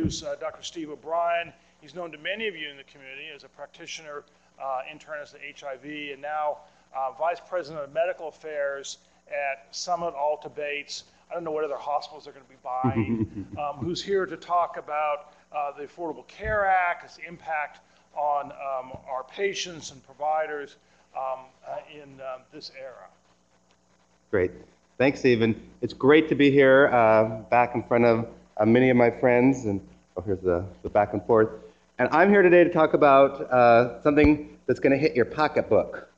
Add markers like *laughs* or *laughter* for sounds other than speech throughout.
introduce uh, Dr. Steve O'Brien. He's known to many of you in the community as a practitioner, uh, internist at HIV, and now uh, Vice President of Medical Affairs at Summit Alta Bates. I don't know what other hospitals they're going to be buying, *laughs* um, who's here to talk about uh, the Affordable Care Act, its impact on um, our patients and providers um, uh, in uh, this era. Great. Thanks, Stephen. It's great to be here uh, back in front of uh, many of my friends. And oh, here's the, the back and forth. And I'm here today to talk about uh, something that's going to hit your pocketbook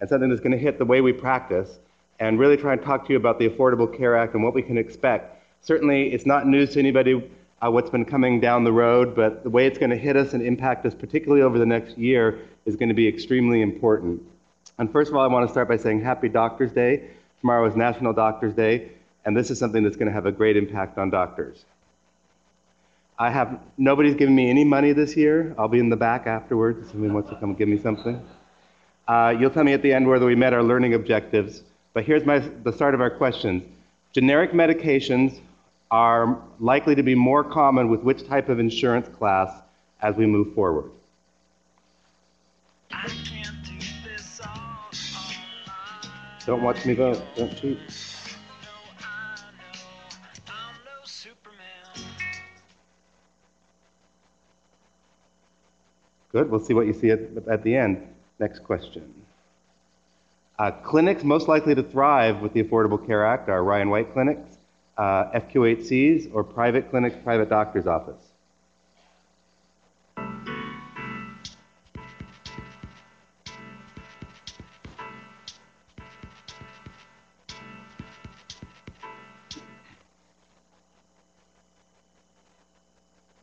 and something that's going to hit the way we practice and really try and talk to you about the Affordable Care Act and what we can expect. Certainly, it's not news to anybody uh, what's been coming down the road, but the way it's going to hit us and impact us, particularly over the next year, is going to be extremely important. And first of all, I want to start by saying Happy Doctors Day. Tomorrow is National Doctors Day, and this is something that's going to have a great impact on doctors. I have nobody's given me any money this year. I'll be in the back afterwards if somebody wants to come give me something. Uh, you'll tell me at the end whether we met our learning objectives. But here's my, the start of our questions. Generic medications are likely to be more common with which type of insurance class as we move forward? Don't watch me vote. Don't cheat. Good. We'll see what you see at, at the end. Next question. Uh, clinics most likely to thrive with the Affordable Care Act are Ryan White clinics, uh, FQHCs, or private clinics, private doctor's office.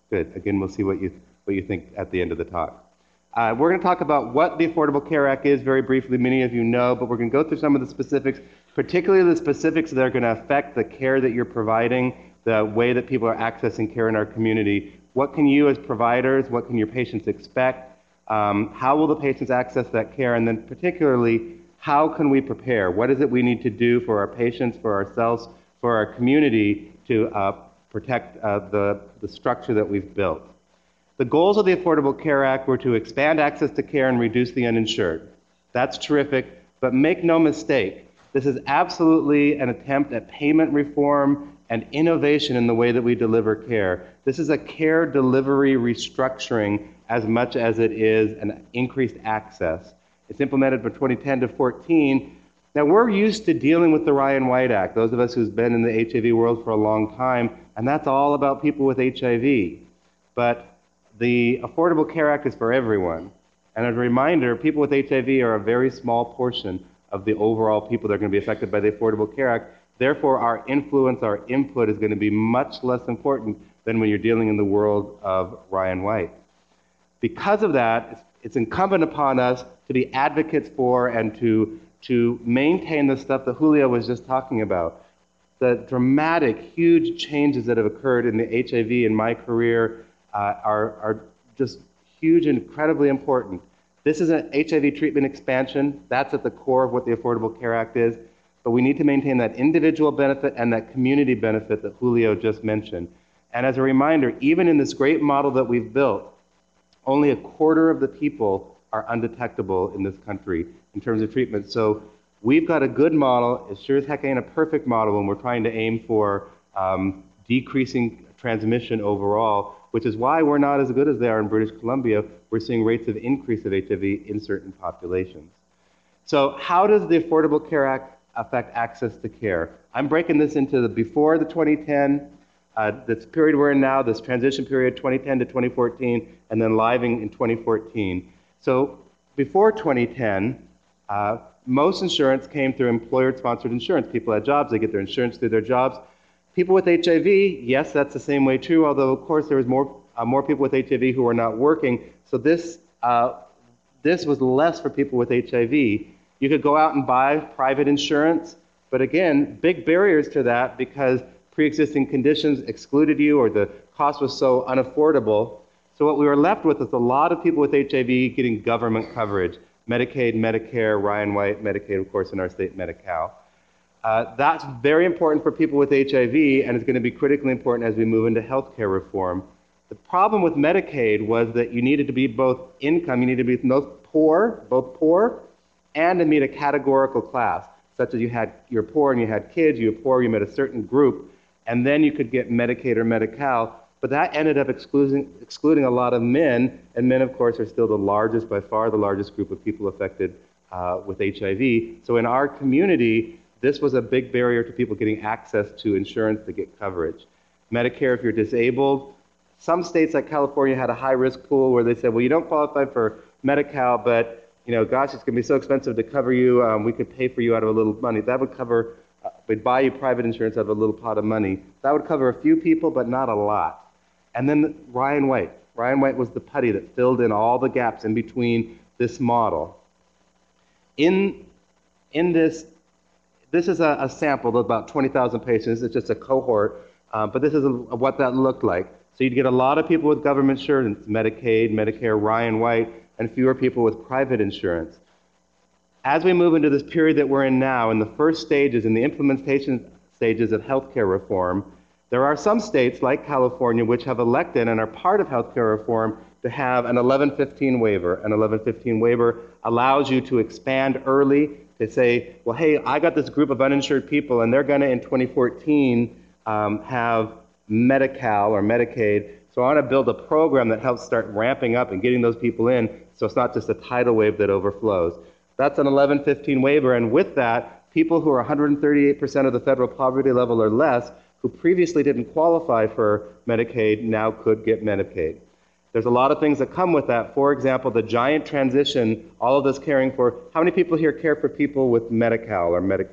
Good. Again, we'll see what you, what you think at the end of the talk. Uh, we're going to talk about what the Affordable Care Act is very briefly. Many of you know, but we're going to go through some of the specifics, particularly the specifics that are going to affect the care that you're providing, the way that people are accessing care in our community. What can you as providers, what can your patients expect? Um, how will the patients access that care? And then particularly, how can we prepare? What is it we need to do for our patients, for ourselves, for our community to uh, protect uh, the, the structure that we've built? The goals of the Affordable Care Act were to expand access to care and reduce the uninsured. That's terrific, but make no mistake, this is absolutely an attempt at payment reform and innovation in the way that we deliver care. This is a care delivery restructuring as much as it is an increased access. It's implemented from 2010 to 14. Now, we're used to dealing with the Ryan White Act, those of us who've been in the HIV world for a long time, and that's all about people with HIV. But the Affordable Care Act is for everyone. And as a reminder, people with HIV are a very small portion of the overall people that are going to be affected by the Affordable Care Act. Therefore, our influence, our input is going to be much less important than when you're dealing in the world of Ryan White. Because of that, it's incumbent upon us to be advocates for and to, to maintain the stuff that Julia was just talking about. The dramatic, huge changes that have occurred in the HIV in my career are, are just huge and incredibly important. This is an HIV treatment expansion. That's at the core of what the Affordable Care Act is. But we need to maintain that individual benefit and that community benefit that Julio just mentioned. And as a reminder, even in this great model that we've built, only a quarter of the people are undetectable in this country in terms of treatment. So we've got a good model. It sure as heck ain't a perfect model when we're trying to aim for um, decreasing transmission overall which is why we're not as good as they are in British Columbia. We're seeing rates of increase of HIV in certain populations. So, how does the Affordable Care Act affect access to care? I'm breaking this into the before the 2010, uh, this period we're in now, this transition period 2010 to 2014, and then living in 2014. So, before 2010, uh, most insurance came through employer sponsored insurance. People had jobs, they get their insurance through their jobs. People with HIV, yes, that's the same way too, although of course there was more, uh, more people with HIV who were not working. So this, uh, this was less for people with HIV. You could go out and buy private insurance, but again, big barriers to that because pre-existing conditions excluded you or the cost was so unaffordable. So what we were left with is a lot of people with HIV getting government coverage. Medicaid, Medicare, Ryan White, Medicaid, of course, in our state, Medi-Cal. Uh, that's very important for people with HIV and is going to be critically important as we move into healthcare reform. The problem with Medicaid was that you needed to be both income, you needed to be both poor, both poor, and to meet a categorical class, such as you had you're poor and you had kids, you were poor, you met a certain group, and then you could get Medicaid or Medi-Cal. But that ended up excluding, excluding a lot of men, and men, of course, are still the largest, by far the largest group of people affected uh, with HIV. So in our community, this was a big barrier to people getting access to insurance to get coverage. Medicare, if you're disabled, some states like California had a high risk pool where they said, well, you don't qualify for Medi-Cal, but you know, gosh, it's going to be so expensive to cover you. Um, we could pay for you out of a little money. That would cover, uh, we'd buy you private insurance out of a little pot of money. That would cover a few people, but not a lot. And then Ryan White. Ryan White was the putty that filled in all the gaps in between this model. In, in this, this is a, a sample of about 20,000 patients. It's just a cohort, uh, but this is a, what that looked like. So you'd get a lot of people with government insurance, Medicaid, Medicare, Ryan White, and fewer people with private insurance. As we move into this period that we're in now, in the first stages, in the implementation stages of healthcare reform, there are some states like California which have elected and are part of healthcare reform to have an 1115 waiver. An 1115 waiver allows you to expand early to say, well, hey, I got this group of uninsured people and they're going to in 2014 um, have Medi-Cal or Medicaid. So I want to build a program that helps start ramping up and getting those people in so it's not just a tidal wave that overflows. That's an 1115 waiver, and with that, people who are 138% of the federal poverty level or less, who previously didn't qualify for Medicaid, now could get Medicaid. There's a lot of things that come with that. For example, the giant transition, all of this caring for, how many people here care for people with Medi-Cal or Medi?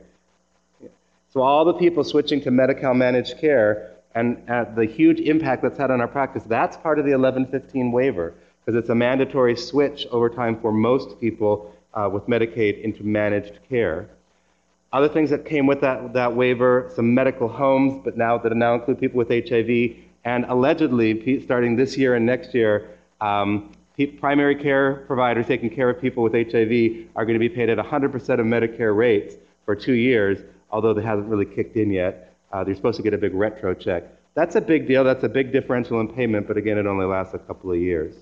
So all the people switching to Medi-Cal managed care and the huge impact that's had on our practice, that's part of the 1115 waiver because it's a mandatory switch over time for most people uh, with Medicaid into managed care. Other things that came with that, that waiver, some medical homes, but now that now include people with HIV, and allegedly, starting this year and next year, um, primary care providers taking care of people with HIV are going to be paid at 100% of Medicare rates for two years, although they haven't really kicked in yet. Uh, they're supposed to get a big retro check. That's a big deal. That's a big differential in payment, but again, it only lasts a couple of years.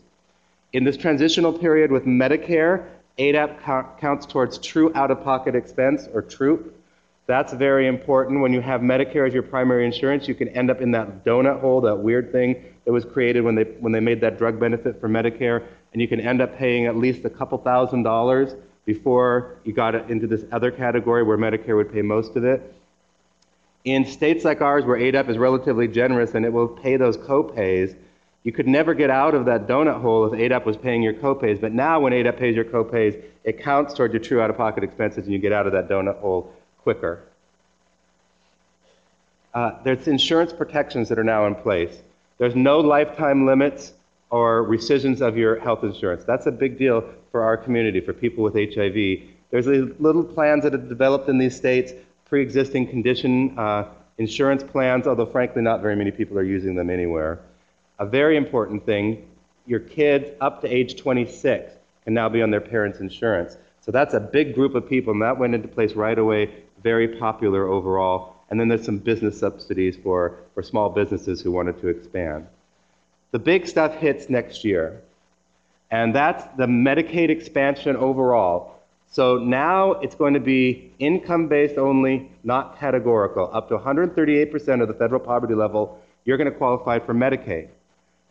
In this transitional period with Medicare, ADAP counts towards true out-of-pocket expense, or TROOP. That's very important. When you have Medicare as your primary insurance, you can end up in that donut hole, that weird thing that was created when they, when they made that drug benefit for Medicare, and you can end up paying at least a couple thousand dollars before you got into this other category where Medicare would pay most of it. In states like ours, where ADAP is relatively generous and it will pay those copays, you could never get out of that donut hole if ADAP was paying your copays, but now when ADAP pays your copays, it counts toward your true out-of-pocket expenses and you get out of that donut hole quicker. Uh, there's insurance protections that are now in place. There's no lifetime limits or rescissions of your health insurance. That's a big deal for our community, for people with HIV. There's little plans that have developed in these states, pre-existing condition uh, insurance plans, although frankly not very many people are using them anywhere. A very important thing, your kids up to age 26 can now be on their parents' insurance. So that's a big group of people, and that went into place right away, very popular overall. And then there's some business subsidies for, for small businesses who wanted to expand. The big stuff hits next year, and that's the Medicaid expansion overall. So now it's going to be income based only, not categorical. Up to 138% of the federal poverty level, you're going to qualify for Medicaid.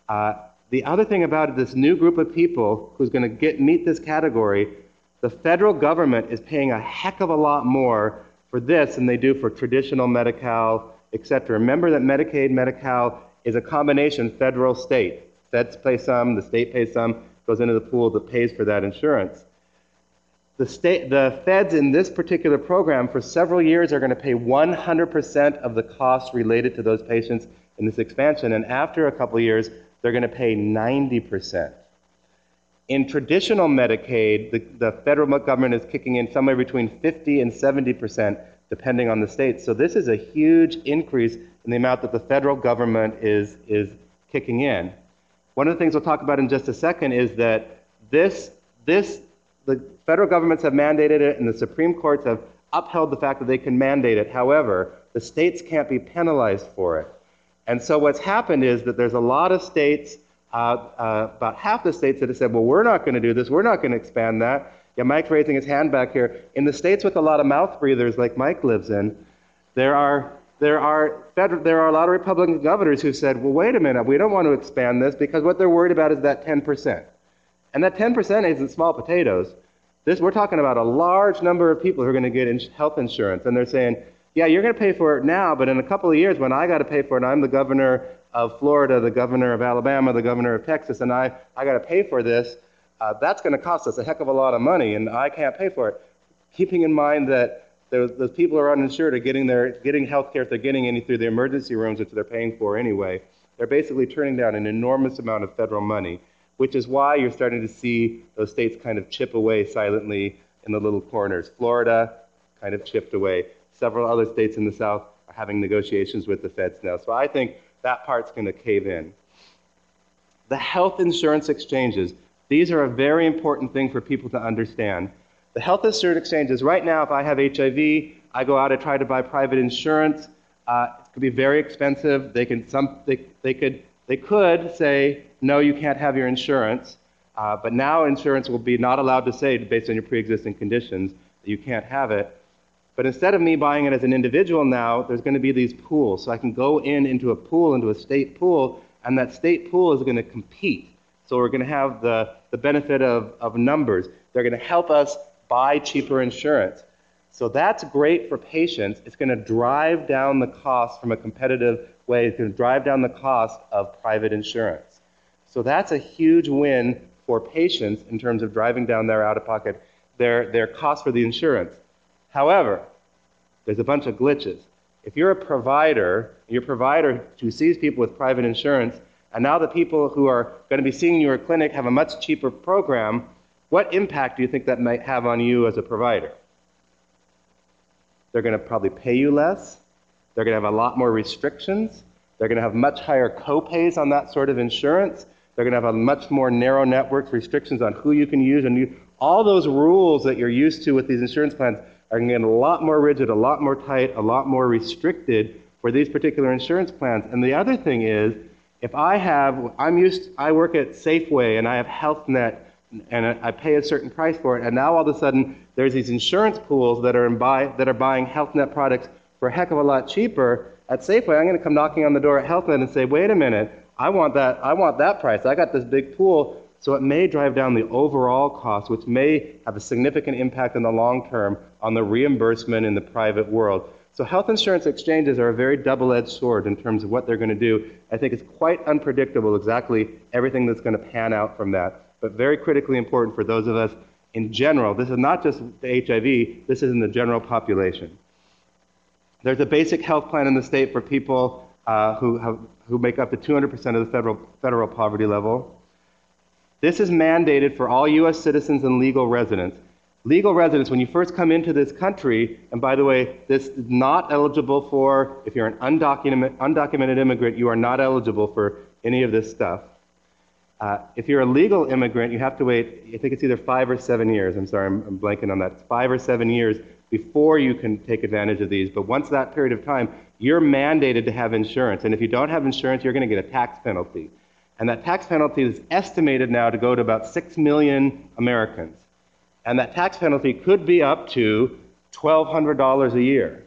Uh, the other thing about it, this new group of people who's going to get meet this category, the federal government is paying a heck of a lot more for this than they do for traditional Medi-Cal, et cetera. Remember that Medicaid, Medi-Cal is a combination federal state. Feds pay some, the state pays some, goes into the pool that pays for that insurance. The, state, the feds in this particular program for several years are going to pay 100% of the costs related to those patients in this expansion. And after a couple years, they're going to pay 90%. In traditional Medicaid, the, the federal government is kicking in somewhere between 50 and 70%, depending on the state. So this is a huge increase in the amount that the federal government is, is kicking in. One of the things we'll talk about in just a second is that this, this, the federal governments have mandated it, and the Supreme Courts have upheld the fact that they can mandate it. However, the states can't be penalized for it. And so what's happened is that there's a lot of states, uh, uh, about half the states that have said, well, we're not going to do this, we're not going to expand that. Yeah, Mike's raising his hand back here. In the states with a lot of mouth breathers, like Mike lives in, there are there are federal, there are a lot of Republican governors who said, well, wait a minute, we don't want to expand this because what they're worried about is that 10%. And that 10% isn't small potatoes. This, we're talking about a large number of people who are going to get health insurance, and they're saying, yeah, you're going to pay for it now, but in a couple of years when I got to pay for it, I'm the governor of Florida, the governor of Alabama, the governor of Texas, and I, I got to pay for this, uh, that's going to cost us a heck of a lot of money, and I can't pay for it. Keeping in mind that those, those people who are uninsured are getting their getting health care if they're getting any through the emergency rooms, which they're paying for anyway. They're basically turning down an enormous amount of federal money, which is why you're starting to see those states kind of chip away silently in the little corners. Florida kind of chipped away. Several other states in the South are having negotiations with the feds now. So I think that part's going to cave in. The health insurance exchanges, these are a very important thing for people to understand. The health insurance exchanges, right now, if I have HIV, I go out and try to buy private insurance. Uh, it could be very expensive. They, can some, they, they, could, they could say, no, you can't have your insurance. Uh, but now insurance will be not allowed to say, based on your pre-existing conditions, that you can't have it. But instead of me buying it as an individual now, there's going to be these pools. So I can go in into a pool, into a state pool, and that state pool is going to compete. So we're going to have the, the benefit of, of numbers. They're going to help us buy cheaper insurance. So that's great for patients. It's going to drive down the cost from a competitive way. It's going to drive down the cost of private insurance. So that's a huge win for patients in terms of driving down their out of pocket, their, their cost for the insurance. However, there's a bunch of glitches. If you're a provider, your provider who sees people with private insurance, and now the people who are going to be seeing your clinic have a much cheaper program, what impact do you think that might have on you as a provider? They're going to probably pay you less. They're going to have a lot more restrictions. They're going to have much higher copays on that sort of insurance. They're going to have a much more narrow network restrictions on who you can use. And you, all those rules that you're used to with these insurance plans are to a lot more rigid, a lot more tight, a lot more restricted for these particular insurance plans. And the other thing is, if I have, I'm used, I work at Safeway and I have Health Net and I pay a certain price for it, and now all of a sudden there's these insurance pools that are, buy, that are buying Health Net products for a heck of a lot cheaper. At Safeway, I'm going to come knocking on the door at Health Net and say, wait a minute, I want that, I want that price. I got this big pool. So it may drive down the overall cost, which may have a significant impact in the long term on the reimbursement in the private world. So health insurance exchanges are a very double-edged sword in terms of what they're going to do. I think it's quite unpredictable exactly everything that's going to pan out from that but very critically important for those of us in general. This is not just the HIV, this is in the general population. There's a basic health plan in the state for people uh, who, have, who make up to 200% of the federal, federal poverty level. This is mandated for all U.S. citizens and legal residents. Legal residents, when you first come into this country, and by the way, this is not eligible for, if you're an undocumented, undocumented immigrant, you are not eligible for any of this stuff. Uh, if you're a legal immigrant, you have to wait, I think it's either five or seven years. I'm sorry, I'm, I'm blanking on that. It's five or seven years before you can take advantage of these. But once that period of time, you're mandated to have insurance. And if you don't have insurance, you're going to get a tax penalty. And that tax penalty is estimated now to go to about 6 million Americans. And that tax penalty could be up to $1,200 a year.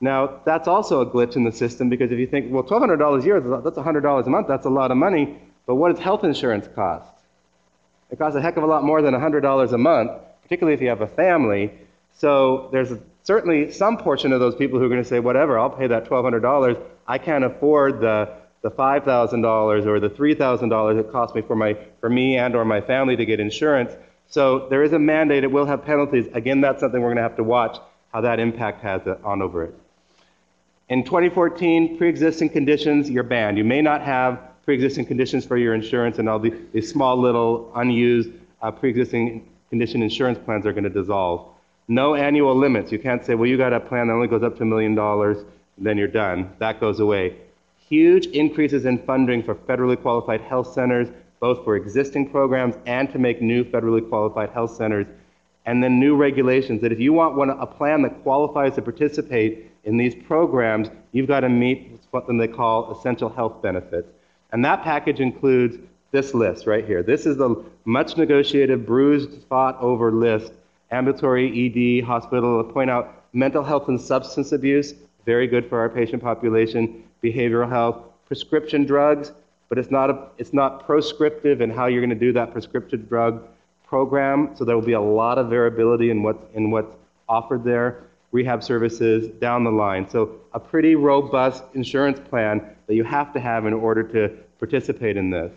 Now, that's also a glitch in the system because if you think, well, $1,200 a year, that's $100 a month, that's a lot of money. But what does health insurance cost? It costs a heck of a lot more than $100 a month, particularly if you have a family. So there's certainly some portion of those people who are going to say, whatever, I'll pay that $1,200. I can't afford the, the $5,000 or the $3,000 it costs me for, my, for me and or my family to get insurance. So there is a mandate. It will have penalties. Again, that's something we're going to have to watch how that impact has on over it. In 2014, pre-existing conditions, you're banned. You may not have pre-existing conditions for your insurance and all the, these small little unused uh, pre-existing condition insurance plans are going to dissolve. No annual limits. You can't say, well, you got a plan that only goes up to a million dollars, then you're done. That goes away. Huge increases in funding for federally qualified health centers, both for existing programs and to make new federally qualified health centers. And then new regulations that if you want one, a plan that qualifies to participate in these programs, you've got to meet something they call essential health benefits. And that package includes this list right here. This is the much negotiated, bruised, fought over list ambulatory, ED, hospital. Point out mental health and substance abuse, very good for our patient population, behavioral health, prescription drugs, but it's not, a, it's not proscriptive in how you're going to do that prescriptive drug program. So there will be a lot of variability in what's, in what's offered there. Rehab services down the line. So a pretty robust insurance plan that you have to have in order to participate in this.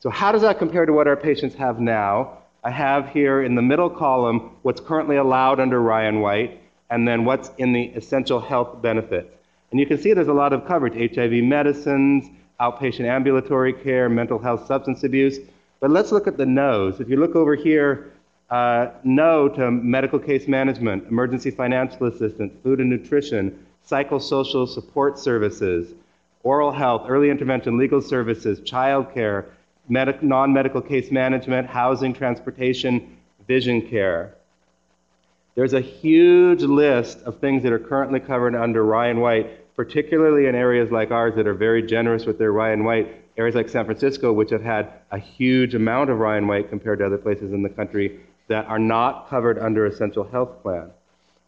So how does that compare to what our patients have now? I have here in the middle column what's currently allowed under Ryan White, and then what's in the essential health benefits. And you can see there's a lot of coverage HIV medicines, outpatient ambulatory care, mental health, substance abuse. But let's look at the no's. If you look over here, uh, no to medical case management, emergency financial assistance, food and nutrition, psychosocial support services, oral health, early intervention, legal services, child care, non medical case management, housing, transportation, vision care. There's a huge list of things that are currently covered under Ryan White, particularly in areas like ours that are very generous with their Ryan White, areas like San Francisco, which have had a huge amount of Ryan White compared to other places in the country that are not covered under essential health plan.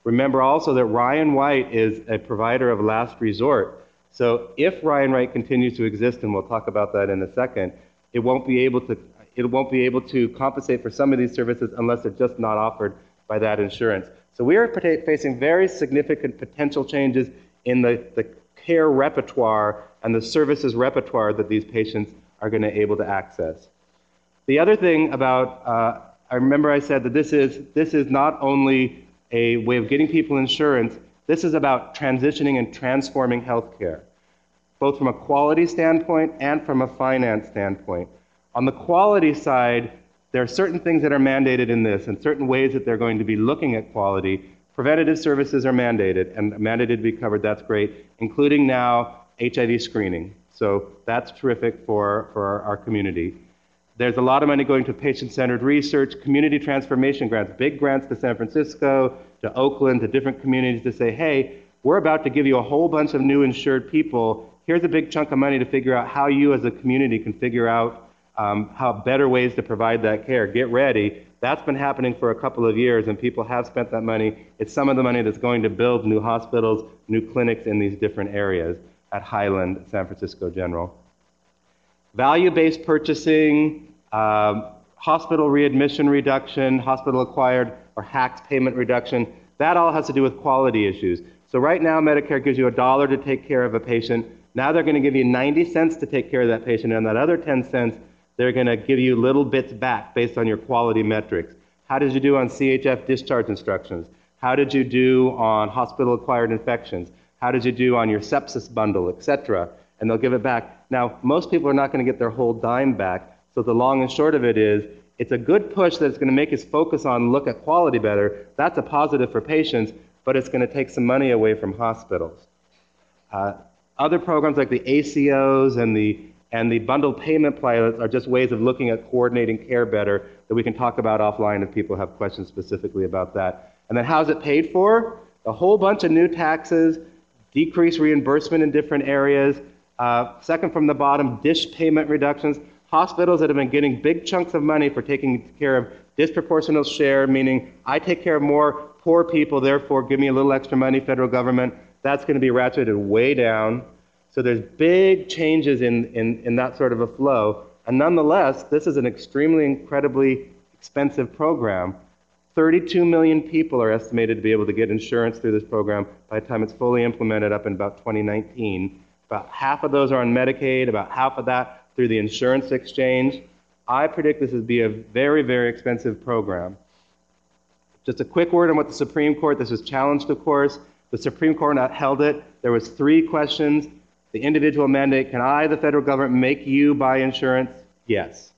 Remember also that Ryan White is a provider of last resort. So if Ryan White continues to exist, and we'll talk about that in a second, it won't be able to it won't be able to compensate for some of these services unless they're just not offered by that insurance. So we are facing very significant potential changes in the, the care repertoire and the services repertoire that these patients are going to be able to access. The other thing about, uh, I remember I said that this is, this is not only a way of getting people insurance, this is about transitioning and transforming healthcare both from a quality standpoint and from a finance standpoint. On the quality side, there are certain things that are mandated in this and certain ways that they're going to be looking at quality. Preventative services are mandated and mandated to be covered, that's great, including now HIV screening. So that's terrific for, for our community. There's a lot of money going to patient centered research, community transformation grants, big grants to San Francisco, to Oakland, to different communities to say, hey, we're about to give you a whole bunch of new insured people here's a big chunk of money to figure out how you as a community can figure out um, how better ways to provide that care. Get ready. That's been happening for a couple of years, and people have spent that money. It's some of the money that's going to build new hospitals, new clinics in these different areas at Highland, San Francisco General. Value based purchasing, um, hospital readmission reduction, hospital acquired or hacked payment reduction, that all has to do with quality issues. So, right now, Medicare gives you a dollar to take care of a patient now they're going to give you 90 cents to take care of that patient, and that other 10 cents, they're going to give you little bits back based on your quality metrics. How did you do on CHF discharge instructions? How did you do on hospital acquired infections? How did you do on your sepsis bundle, etc.? And they'll give it back. Now, most people are not going to get their whole dime back. So the long and short of it is, it's a good push that's going to make us focus on look at quality better. That's a positive for patients, but it's going to take some money away from hospitals. Uh, other programs like the ACOs and the, and the bundled payment pilots are just ways of looking at coordinating care better that we can talk about offline if people have questions specifically about that. And then how's it paid for? A whole bunch of new taxes, decreased reimbursement in different areas. Uh, second from the bottom, DSH payment reductions. Hospitals that have been getting big chunks of money for taking care of disproportional share, meaning I take care of more poor people, therefore give me a little extra money, federal government that's going to be ratcheted way down. So there's big changes in, in, in that sort of a flow. And nonetheless, this is an extremely, incredibly expensive program. 32 million people are estimated to be able to get insurance through this program by the time it's fully implemented up in about 2019. About half of those are on Medicaid, about half of that through the insurance exchange. I predict this would be a very, very expensive program. Just a quick word on what the Supreme Court, this was challenged, of course. The Supreme Court upheld it. There was three questions. The individual mandate, can I, the federal government, make you buy insurance? Yes.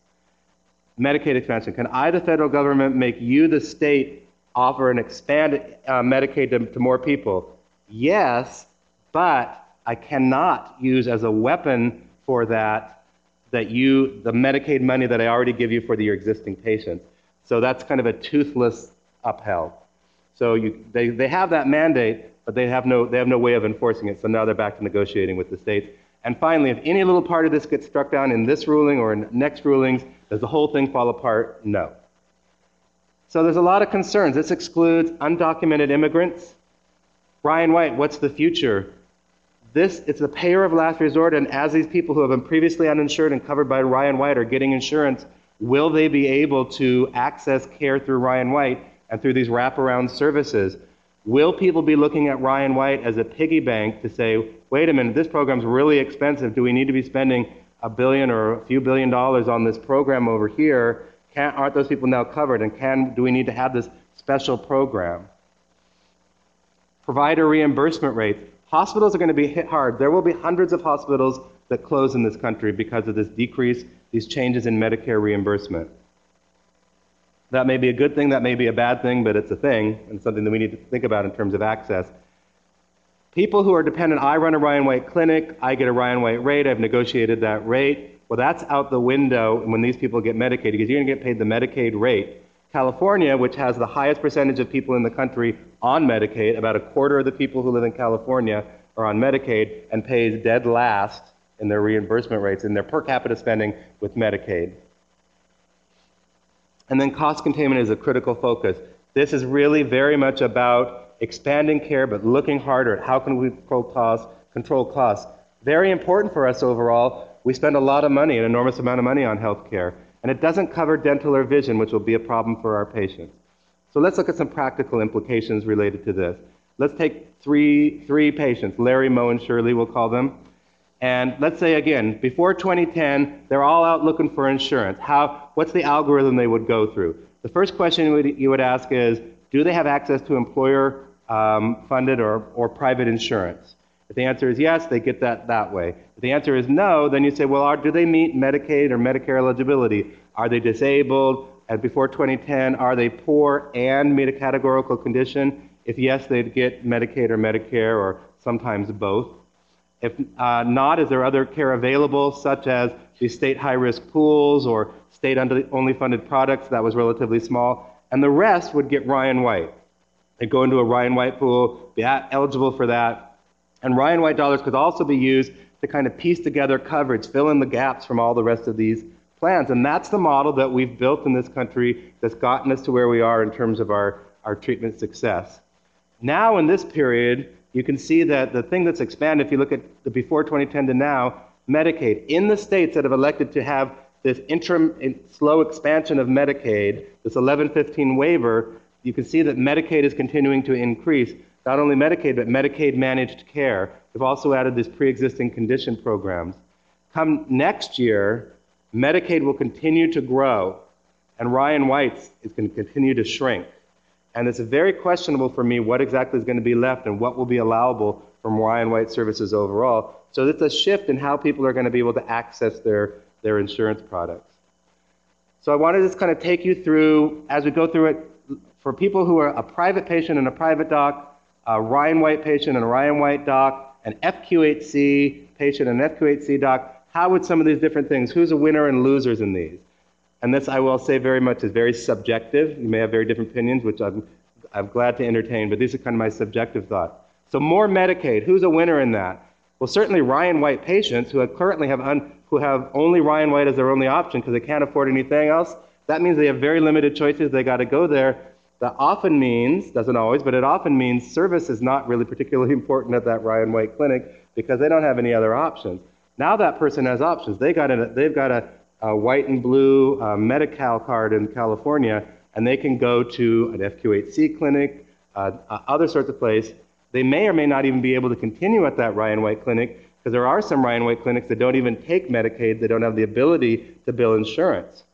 Medicaid expansion, can I, the federal government, make you, the state, offer and expand uh, Medicaid to, to more people? Yes, but I cannot use as a weapon for that that you the Medicaid money that I already give you for the, your existing patients. So that's kind of a toothless upheld. So you, they, they have that mandate, but they have no, they have no way of enforcing it, so now they're back to negotiating with the states. And finally, if any little part of this gets struck down in this ruling or in next rulings, does the whole thing fall apart? No. So there's a lot of concerns. This excludes undocumented immigrants. Ryan White, what's the future? This it's the payer of last resort, and as these people who have been previously uninsured and covered by Ryan White are getting insurance, will they be able to access care through Ryan White and through these wraparound services? Will people be looking at Ryan White as a piggy bank to say, wait a minute, this program's really expensive. Do we need to be spending a billion or a few billion dollars on this program over here? Can't, aren't those people now covered? And can, do we need to have this special program? Provider reimbursement rates. Hospitals are going to be hit hard. There will be hundreds of hospitals that close in this country because of this decrease, these changes in Medicare reimbursement. That may be a good thing, that may be a bad thing, but it's a thing and something that we need to think about in terms of access. People who are dependent, I run a Ryan White clinic, I get a Ryan White rate, I've negotiated that rate. Well, that's out the window when these people get Medicaid because you're going to get paid the Medicaid rate. California, which has the highest percentage of people in the country on Medicaid, about a quarter of the people who live in California are on Medicaid, and pays dead last in their reimbursement rates and their per capita spending with Medicaid. And then cost containment is a critical focus. This is really very much about expanding care, but looking harder at how can we control costs. Control costs. Very important for us overall. We spend a lot of money, an enormous amount of money on healthcare, and it doesn't cover dental or vision, which will be a problem for our patients. So let's look at some practical implications related to this. Let's take three, three patients, Larry, Mo, and Shirley, we'll call them. And let's say again, before 2010, they're all out looking for insurance. How, what's the algorithm they would go through? The first question you would, ask is, do they have access to employer um, funded or, or private insurance? If the answer is yes, they get that that way. If the answer is no, then you say, well, are, do they meet Medicaid or Medicare eligibility? Are they disabled? And before 2010, are they poor and meet a categorical condition? If yes, they'd get Medicaid or Medicare or sometimes both. If uh, not, is there other care available, such as the state high risk pools or state only funded products? That was relatively small. And the rest would get Ryan White. They'd go into a Ryan White pool, be eligible for that. And Ryan White dollars could also be used to kind of piece together coverage, fill in the gaps from all the rest of these plans. And that's the model that we've built in this country that's gotten us to where we are in terms of our, our treatment success. Now, in this period, you can see that the thing that's expanded, if you look at the before 2010 to now, Medicaid, in the states that have elected to have this interim slow expansion of Medicaid, this 1115 waiver, you can see that Medicaid is continuing to increase. Not only Medicaid, but Medicaid managed care. We've also added these pre existing condition programs. Come next year, Medicaid will continue to grow, and Ryan White's is going to continue to shrink. And it's very questionable for me what exactly is going to be left and what will be allowable from Ryan White services overall. So it's a shift in how people are going to be able to access their, their insurance products. So I wanted to just kind of take you through, as we go through it, for people who are a private patient and a private doc, a Ryan White patient and a Ryan White doc, an FQHC patient and an FQHC doc, how would some of these different things, who's a winner and losers in these? And this, I will say very much, is very subjective. You may have very different opinions, which I'm, I'm glad to entertain, but these are kind of my subjective thoughts. So, more Medicaid. Who's a winner in that? Well, certainly Ryan White patients who have currently have, un, who have only Ryan White as their only option because they can't afford anything else. That means they have very limited choices. They got to go there. That often means, doesn't always, but it often means service is not really particularly *laughs* important at that Ryan White clinic because they don't have any other options. Now that person has options. They got a, they've got a a white and blue uh, Medi-Cal card in California, and they can go to an FQHC clinic, uh, uh, other sorts of places. They may or may not even be able to continue at that Ryan White clinic because there are some Ryan White clinics that don't even take Medicaid, they don't have the ability to bill insurance.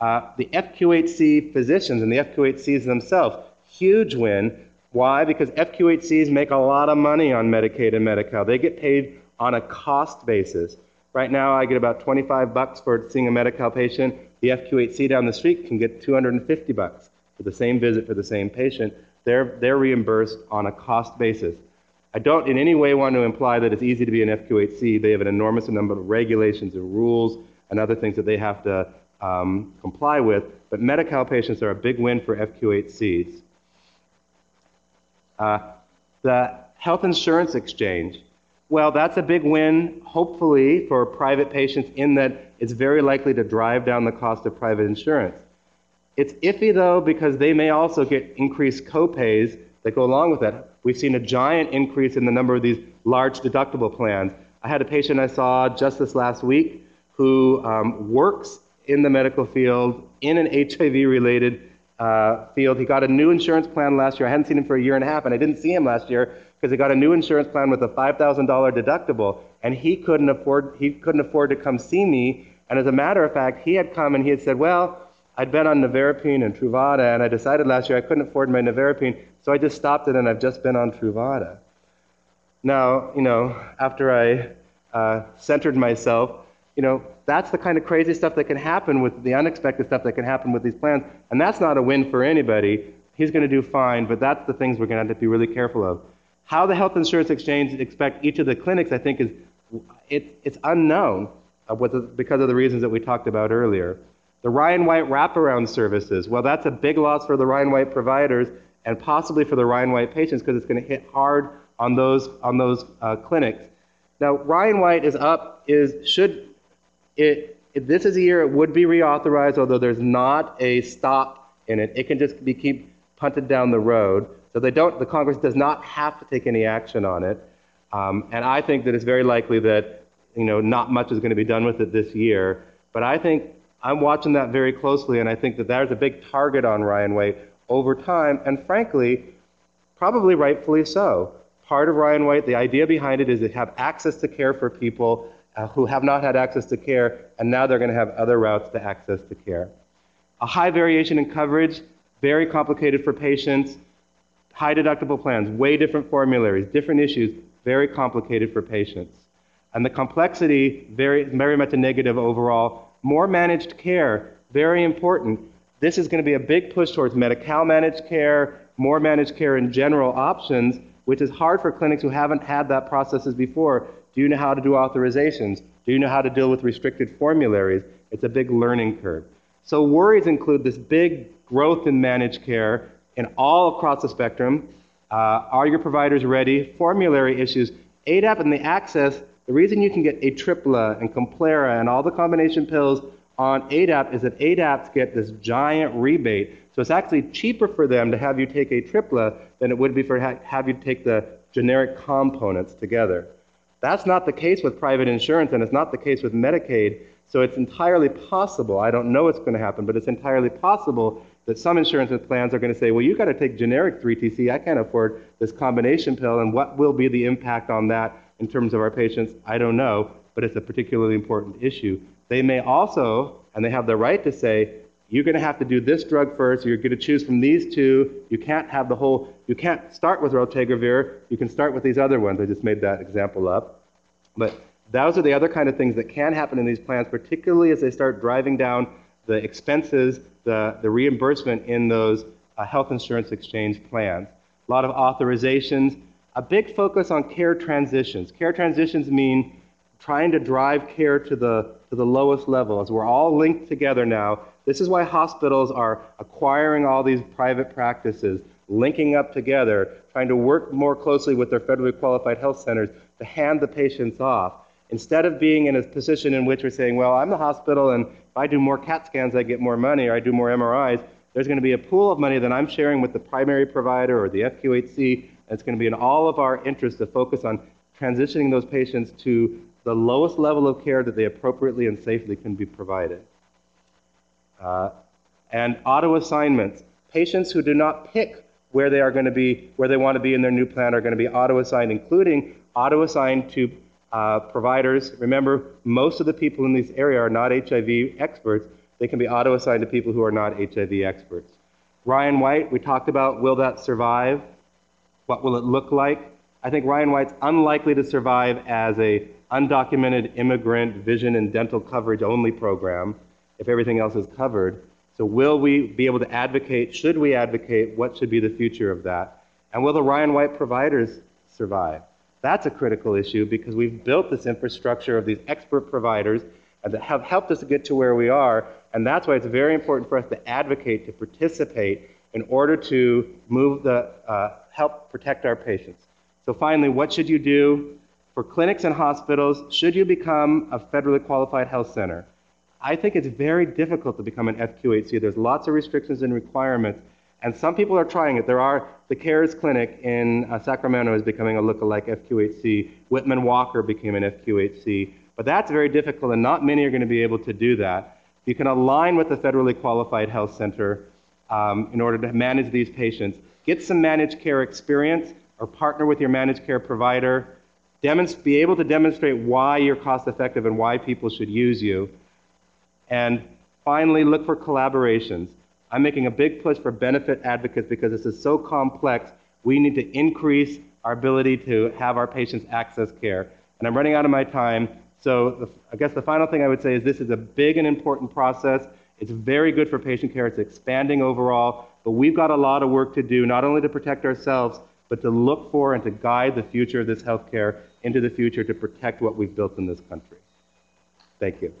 Uh, the FQHC physicians and the FQHCs themselves, huge win. Why? Because FQHCs make a lot of money on Medicaid and Medi-Cal. They get paid on a cost basis. Right now, I get about 25 bucks for seeing a Medi-Cal patient. The FQHC down the street can get 250 bucks for the same visit for the same patient. They're, they're reimbursed on a cost basis. I don't in any way want to imply that it's easy to be an FQHC. They have an enormous number of regulations and rules and other things that they have to um, comply with. But Medi-Cal patients are a big win for FQHCs. Uh, The health insurance exchange. Well, that's a big win, hopefully, for private patients in that it's very likely to drive down the cost of private insurance. It's iffy though because they may also get increased copays that go along with that. We've seen a giant increase in the number of these large deductible plans. I had a patient I saw just this last week who um, works in the medical field in an HIV related uh, field. He got a new insurance plan last year. I hadn't seen him for a year and a half, and I didn't see him last year because he got a new insurance plan with a $5,000 deductible, and he couldn't afford he couldn't afford to come see me. And as a matter of fact, he had come and he had said, "Well, I'd been on Nevirapine and Truvada, and I decided last year I couldn't afford my Nevirapine, so I just stopped it, and I've just been on Truvada." Now, you know, after I uh, centered myself, you know, that's the kind of crazy stuff that can happen with the unexpected stuff that can happen with these plans, and that's not a win for anybody. He's going to do fine, but that's the things we're going to have to be really careful of. How the health insurance exchange expect each of the clinics, I think, is it, it's unknown uh, the, because of the reasons that we talked about earlier. The Ryan White wraparound services, well, that's a big loss for the Ryan White providers and possibly for the Ryan White patients because it's going to hit hard on those on those uh, clinics. Now, Ryan White is up is should it if this is a year it would be reauthorized, although there's not a stop in it. It can just be keep punted down the road. So they don't. The Congress does not have to take any action on it. Um, and I think that it's very likely that you know not much is going to be done with it this year. But I think I'm watching that very closely, and I think that there's a big target on Ryan White over time, and frankly, probably rightfully so. Part of Ryan White, the idea behind it is to have access to care for people uh, who have not had access to care, and now they're going to have other routes to access to care. A high variation in coverage, very complicated for patients. High deductible plans, way different formularies, different issues, very complicated for patients. And the complexity, very, very much a negative overall more managed care, very important. This is going to be a big push towards Medi-Cal managed care, more managed care in general options, which is hard for clinics who haven't had that processes before. Do you know how to do authorizations? Do you know how to deal with restricted formularies? It's a big learning curve. So worries include this big growth in managed care and all across the spectrum. Uh, are your providers ready? Formulary issues. ADAP and the access the reason you can get Atripla and Complera and all the combination pills on ADAP is that ADAPs get this giant rebate. So it's actually cheaper for them to have you take Atripla than it would be for ha- have you take the generic components together. That's not the case with private insurance, and it's not the case with Medicaid. So it's entirely possible, I don't know what's going to happen, but it's entirely possible that some insurance plans are going to say, well, you've got to take generic 3TC. I can't afford this combination pill, and what will be the impact on that in terms of our patients, I don't know, but it's a particularly important issue. They may also, and they have the right to say, you're going to have to do this drug first, you're going to choose from these two. You can't have the whole, you can't start with raltegravir, you can start with these other ones. I just made that example up. But those are the other kind of things that can happen in these plans, particularly as they start driving down the expenses, the, the reimbursement in those uh, health insurance exchange plans. A lot of authorizations, a big focus on care transitions. Care transitions mean trying to drive care to the, to the lowest level. As we're all linked together now, this is why hospitals are acquiring all these private practices, linking up together, trying to work more closely with their federally qualified health centers to hand the patients off. Instead of being in a position in which we're saying, well, I'm the hospital, and if I do more CAT scans, I get more money, or I do more MRIs, there's going to be a pool of money that I'm sharing with the primary provider or the FQHC And it's going to be in all of our interest to focus on transitioning those patients to the lowest level of care that they appropriately and safely can be provided. Uh, and auto assignments. Patients who do not pick where they are going to be, where they want to be in their new plan, are going to be auto assigned, including auto assigned to uh, providers. Remember, most of the people in this area are not HIV experts. They can be auto assigned to people who are not HIV experts. Ryan White, we talked about will that survive? What will it look like? I think Ryan White's unlikely to survive as a undocumented immigrant vision and dental coverage only program if everything else is covered. So will we be able to advocate, should we advocate, what should be the future of that? And will the Ryan White providers survive? That's a critical issue because we've built this infrastructure of these expert providers that have helped us get to where we are. And that's why it's very important for us to advocate, to participate in order to move the, uh, help protect our patients. So finally, what should you do? For clinics and hospitals, should you become a federally qualified health center? I think it's very difficult to become an FQHC. There's lots of restrictions and requirements, and some people are trying it. There are the CARES Clinic in uh, Sacramento is becoming a lookalike FQHC. Whitman Walker became an FQHC, but that's very difficult, and not many are going to be able to do that. You can align with a federally qualified health center um, in order to manage these patients. Get some managed care experience, or partner with your managed care provider. Demonst- be able to demonstrate why you're cost effective and why people should use you. And finally, look for collaborations. I'm making a big push for benefit advocates because this is so complex. We need to increase our ability to have our patients access care. And I'm running out of my time. So the, I guess the final thing I would say is this is a big and important process. It's very good for patient care. It's expanding overall. But we've got a lot of work to do, not only to protect ourselves, but to look for and to guide the future of this healthcare into the future to protect what we've built in this country. Thank you.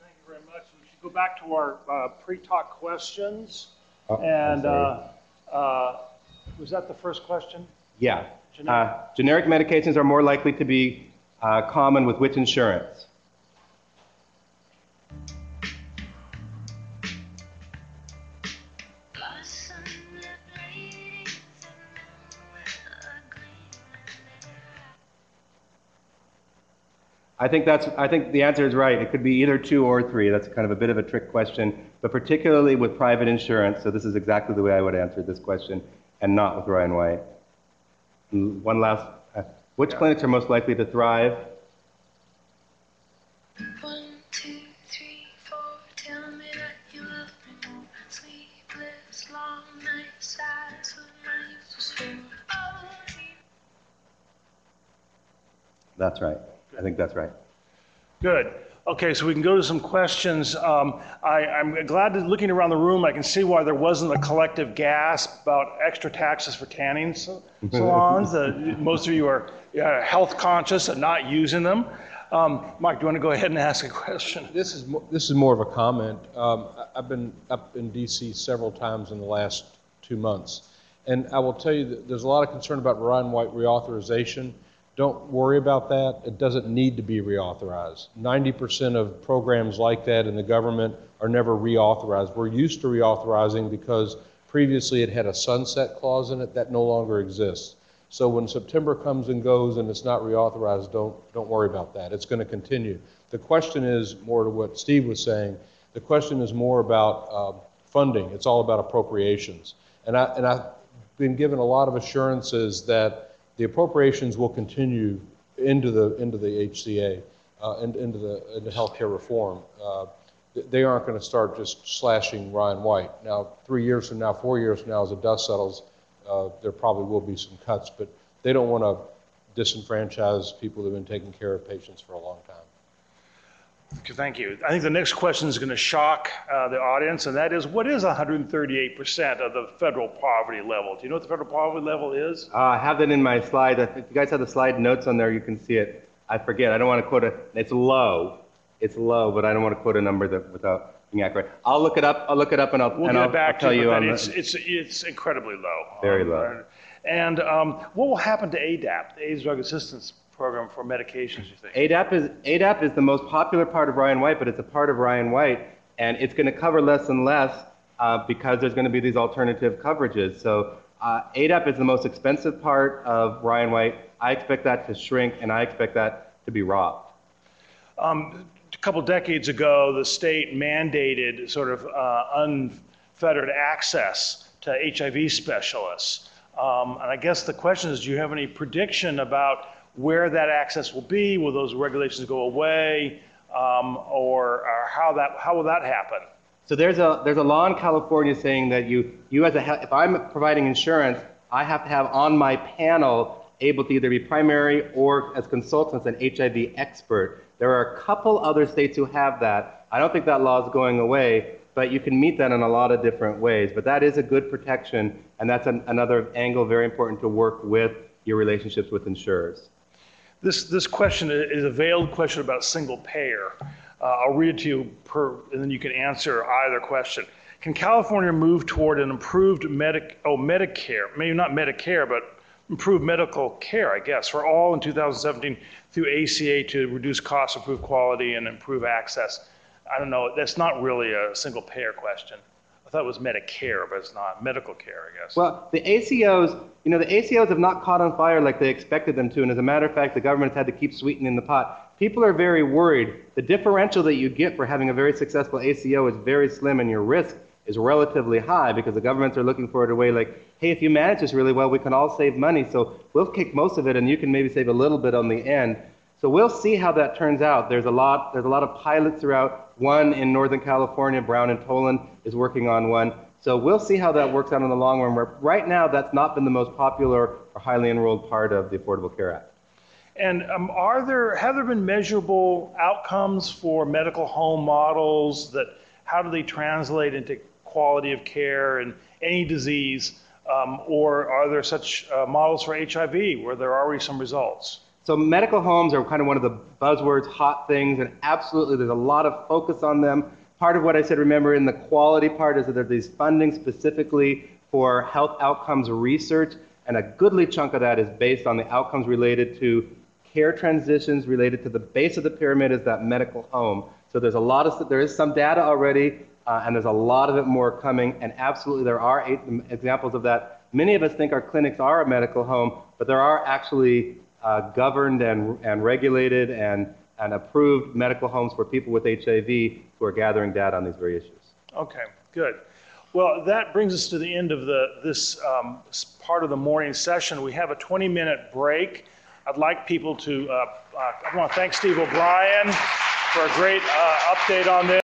Thank you very much. We should go back to our uh, pre-talk questions. Oh, I'm And sorry. uh, uh, was that the first question? Yeah. Generic. Uh, generic medications are more likely to be uh, common with which insurance? I think that's. I think the answer is right. It could be either two or three. That's kind of a bit of a trick question, but particularly with private insurance. So this is exactly the way I would answer this question, and not with Ryan White. Mm, One last. Uh, which clinics are most likely to thrive? One, two, three, four. Tell me that you love me more. Sleepless, long nights, eyes with my youth was full. Oh, That's right. I think that's right. Good. Okay, so we can go to some questions. Um, I, I'm glad that looking around the room, I can see why there wasn't a collective gasp about extra taxes for tanning sa- *laughs* salons. Uh, most of you are uh, health conscious and not using them. Um, Mike, do you want to go ahead and ask a question? This is, this is more of a comment. Um, I- I've been up in DC several times in the last two months. And I will tell you that there's a lot of concern about Ryan White reauthorization. Don't worry about that. It doesn't need to be reauthorized. 90% of programs like that in the government are never reauthorized. We're used to reauthorizing because previously it had a sunset clause in it that no longer exists. So when September comes and goes and it's not reauthorized, don't, don't worry about that. It's going to continue. The question is more to what Steve was saying. The question is more about uh, funding. It's all about appropriations. And, I, and I've been given a lot of assurances that the appropriations will continue into the, into the HCA, uh, and into the, into healthcare reform. Uh, they aren't going to start just slashing Ryan White. Now, three years from now, four years from now, as the dust settles, uh, there probably will be some cuts, but they don't want to disenfranchise people who've been taking care of patients for a long time. Okay, Thank you. I think the next question is going to shock uh, the audience, and that is, what is 138% of the federal poverty level? Do you know what the federal poverty level is? Uh, I have that in my slides. If you guys have the slide notes on there, you can see it. I forget. I don't want to quote it. It's low. It's low, but I don't want to quote a number that without being accurate. I'll look it up. I'll look it up and I'll, We'll and get I'll, back I'll tell you but on it's, the, it's, it's incredibly low. Very Um, low. And um, what will happen to ADAP, the AIDS Drug Assistance Program for medications, you think? ADAP is ADAP is the most popular part of Ryan White, but it's a part of Ryan White, and it's going to cover less and less uh, because there's going to be these alternative coverages. So uh, ADAP is the most expensive part of Ryan White. I expect that to shrink, and I expect that to be robbed. Um, a couple decades ago, the state mandated sort of uh, unfettered access to HIV specialists. Um, and I guess the question is, do you have any prediction about where that access will be? Will those regulations go away? Um, or, or how that how will that happen? So there's a there's a law in California saying that you you as a if I'm providing insurance, I have to have on my panel able to either be primary or as consultants an HIV expert. There are a couple other states who have that. I don't think that law is going away, but you can meet that in a lot of different ways. But that is a good protection, and that's an, another angle very important to work with your relationships with insurers. This, this question is a veiled question about single payer. Uh, I'll read it to you per, and then you can answer either question. Can California move toward an improved medic, oh, Medicare, maybe not Medicare, but improved medical care, I guess, for all in 2017 through ACA to reduce costs, improve quality, and improve access? I don't know, that's not really a single payer question. I thought it was Medicare, but it's not, medical care, I guess. Well, the ACOs, you know, the ACOs have not caught on fire like they expected them to, and as a matter of fact, the government has had to keep sweetening the pot. People are very worried. The differential that you get for having a very successful ACO is very slim, and your risk is relatively high because the governments are looking for it a way like, hey, if you manage this really well, we can all save money, so we'll kick most of it, and you can maybe save a little bit on the end. So we'll see how that turns out. There's a lot, there's a lot of pilots throughout. One in Northern California, Brown and Toland is working on one. So we'll see how that works out in the long run. Right now, that's not been the most popular or highly enrolled part of the Affordable Care Act. And um, are there, have there been measurable outcomes for medical home models that, how do they translate into quality of care and any disease? Um, or are there such uh, models for HIV where there are already some results? So medical homes are kind of one of the buzzwords, hot things, and absolutely there's a lot of focus on them. Part of what I said, remember, in the quality part is that there's these funding specifically for health outcomes research, and a goodly chunk of that is based on the outcomes related to care transitions related to the base of the pyramid is that medical home. So there's a lot of, there is some data already, uh, and there's a lot of it more coming, and absolutely there are eight examples of that. Many of us think our clinics are a medical home, but there are actually uh, governed and, and regulated and, and approved medical homes for people with HIV who are gathering data on these very issues. Okay, good. Well, that brings us to the end of the, this um, part of the morning session. We have a 20-minute break. I'd like people to, uh, uh, I want to thank Steve O'Brien for a great uh, update on this.